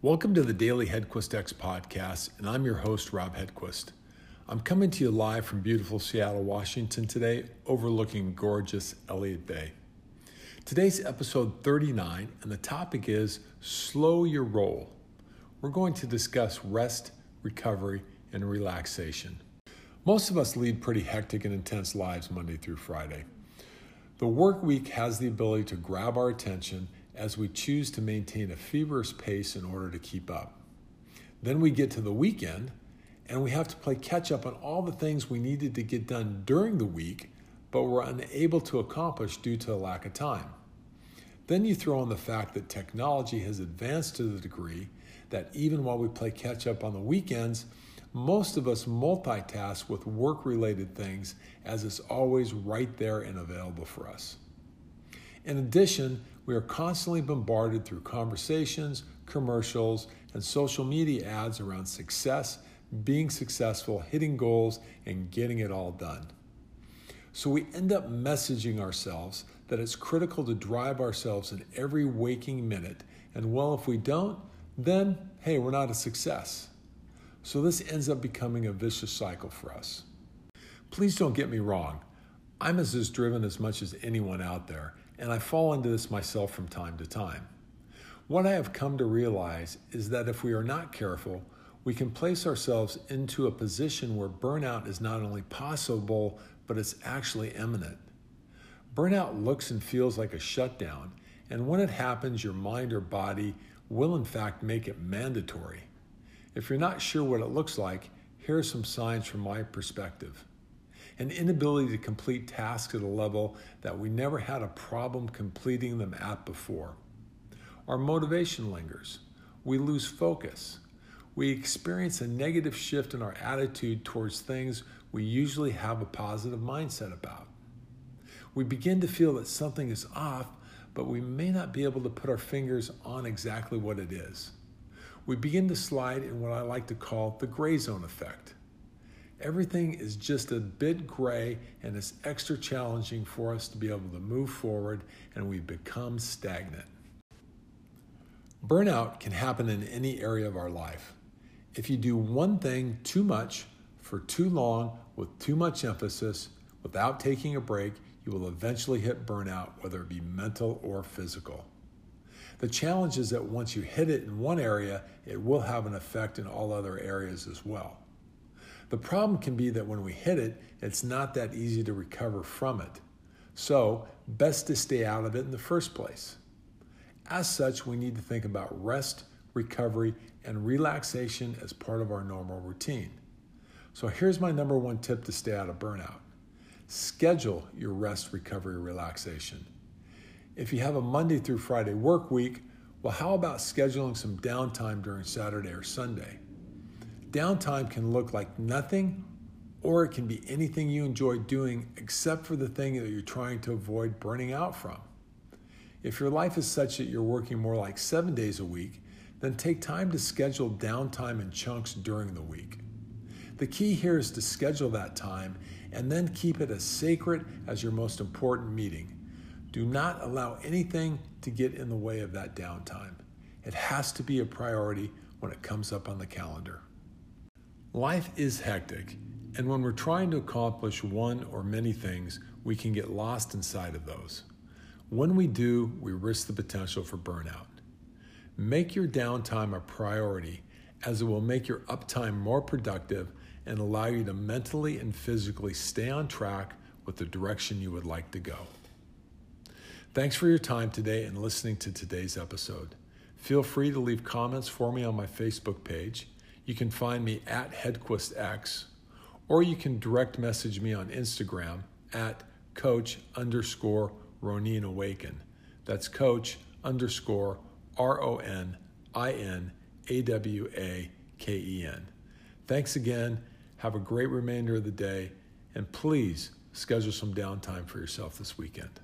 Welcome to the Daily Hedquist X podcast, and I'm your host, Rob Hedquist. I'm coming to you live from beautiful Seattle, Washington today, overlooking gorgeous Elliott Bay. Today's episode 39, and the topic is Slow Your Roll. We're going to discuss rest, recovery, and relaxation. Most of us lead pretty hectic and intense lives Monday through Friday. The work week has the ability to grab our attention as we choose to maintain a feverish pace in order to keep up. Then we get to the weekend and we have to play catch up on all the things we needed to get done during the week, but were unable to accomplish due to a lack of time. Then you throw in the fact that technology has advanced to the degree that even while we play catch up on the weekends, most of us multitask with work related things as it's always right there and available for us. In addition, we are constantly bombarded through conversations, commercials, and social media ads around success, being successful, hitting goals, and getting it all done. So we end up messaging ourselves that it's critical to drive ourselves in every waking minute. And well, if we don't, then hey, we're not a success. So this ends up becoming a vicious cycle for us. Please don't get me wrong. I'm as, driven as much as anyone out there, and I fall into this myself from time to time. What I have come to realize is that if we are not careful, we can place ourselves into a position where burnout is not only possible, but it's actually imminent. Burnout looks and feels like a shutdown, and when it happens, your mind or body will in fact make it mandatory. If you're not sure what it looks like, here are some signs from my perspective an inability to complete tasks at a level that we never had a problem completing them at before. Our motivation lingers. We lose focus. We experience a negative shift in our attitude towards things we usually have a positive mindset about. We begin to feel that something is off, but we may not be able to put our fingers on exactly what it is. We begin to slide in what I like to call the gray zone effect. Everything is just a bit gray and it's extra challenging for us to be able to move forward and we become stagnant. Burnout can happen in any area of our life. If you do one thing too much for too long with too much emphasis without taking a break, you will eventually hit burnout, whether it be mental or physical. The challenge is that once you hit it in one area, it will have an effect in all other areas as well. The problem can be that when we hit it, it's not that easy to recover from it. So, best to stay out of it in the first place. As such, we need to think about rest, recovery, and relaxation as part of our normal routine. So, here's my number one tip to stay out of burnout schedule your rest, recovery, relaxation. If you have a Monday through Friday work week, well, how about scheduling some downtime during Saturday or Sunday? Downtime can look like nothing, or it can be anything you enjoy doing except for the thing that you're trying to avoid burning out from. If your life is such that you're working more like seven days a week, then take time to schedule downtime in chunks during the week. The key here is to schedule that time and then keep it as sacred as your most important meeting. Do not allow anything to get in the way of that downtime. It has to be a priority when it comes up on the calendar. Life is hectic, and when we're trying to accomplish one or many things, we can get lost inside of those. When we do, we risk the potential for burnout. Make your downtime a priority as it will make your uptime more productive and allow you to mentally and physically stay on track with the direction you would like to go. Thanks for your time today and listening to today's episode. Feel free to leave comments for me on my Facebook page you can find me at HedquistX, or you can direct message me on Instagram at coach underscore Ronin Awaken. That's coach underscore R O N I N A W A K E N. Thanks again. Have a great remainder of the day, and please schedule some downtime for yourself this weekend.